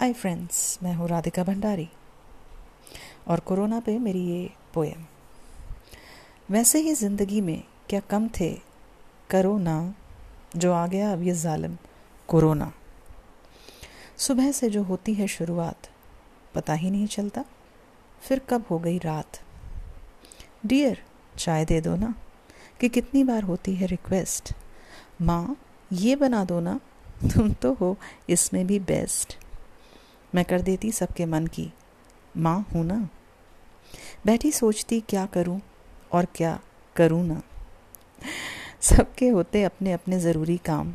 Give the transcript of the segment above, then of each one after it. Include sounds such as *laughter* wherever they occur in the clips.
Hi friends मैं हूँ राधिका भंडारी और कोरोना पे मेरी ये पोएम वैसे ही ज़िंदगी में क्या कम थे? करोना, जो आ गया अब ये जालिम, कोरोना। सुबह से जो होती है शुरुआत, पता ही नहीं चलता। फिर कब हो गई रात? डियर चाय दे दो ना, कि कितनी बार होती है रिक्वेस्ट माँ, ये बना दो ना, तुम तो हो इसमें भी बेस्ट मैं कर देती सबके मन की। माँ हूँ ना। बैठी सोचती क्या करूँ और क्या करूँ ना। सबके होते अपने अपने ज़रूरी काम।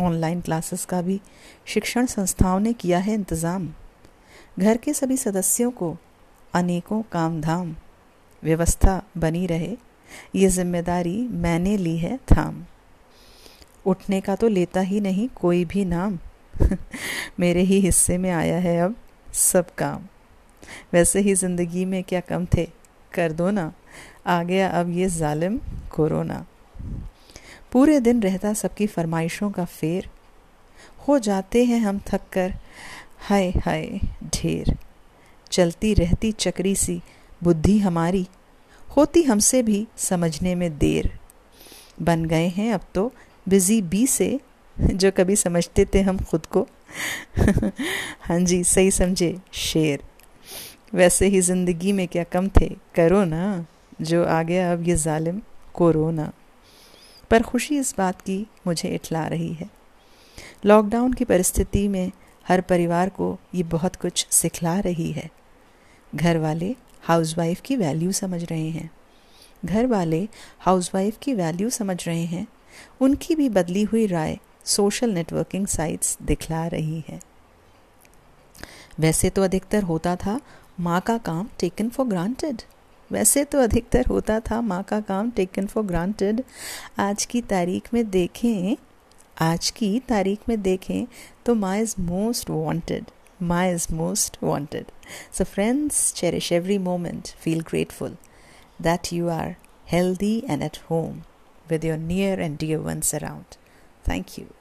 ऑनलाइन क्लासेस का भी शिक्षण संस्थाओं ने किया है इंतज़ाम। घर के सभी सदस्यों को अनेकों काम धाम व्यवस्था बनी रहे, ये ज़िम्मेदारी मैंने ली है, थाम। उठने का तो लेता ही नहीं कोई भी नाम। *laughs* मेरे ही हिस्से में आया है अब सब काम। वैसे ही ज़िंदगी में क्या कम थे? कर दो ना। आ गया अब ये जालिम कोरोना। पूरे दिन रहता सबकी फरमाइशों का फेर। हो जाते हैं हम थक कर। हाय हाय, ढेर। चलती रहती चक्री सी बुद्धि हमारी। होती हमसे भी समझने में देर। बन गए हैं अब तो बिज़ी बी से *laughs* जो कभी समझते थे हम खुद को। *laughs* हाँ जी, सही समझे, शेर। वैसे ही ज़िंदगी में क्या कम थे? करो ना। जो आ गया अब ये जालिम कोरोना पर खुशी इस बात की मुझे इटला रही है। लॉकडाउन की परिस्थिति में हर परिवार को ये बहुत कुछ सिखला रही है। घर वाले हाउसवाइफ की वैल्यू समझ रहे हैं। घर वाले हाउसवाइफ की वैल्यू समझ रहे हैं। उनकी भी बदली हुई राय सोशल नेटवर्किंग साइट्स दिखला रही है। वैसे तो अधिकतर होता था, माँ का काम टेकन फॉर ग्रांटेड वैसे तो अधिकतर होता था, माँ का काम टेकन फॉर ग्रांटेड आज की तारीख में देखें, आज की तारीख में देखें तो माँ इज़ मोस्ट वांटेड माँ is most wanted so friends cherish every moment feel grateful that you are healthy and at home with your near and dear ones around. Thank you.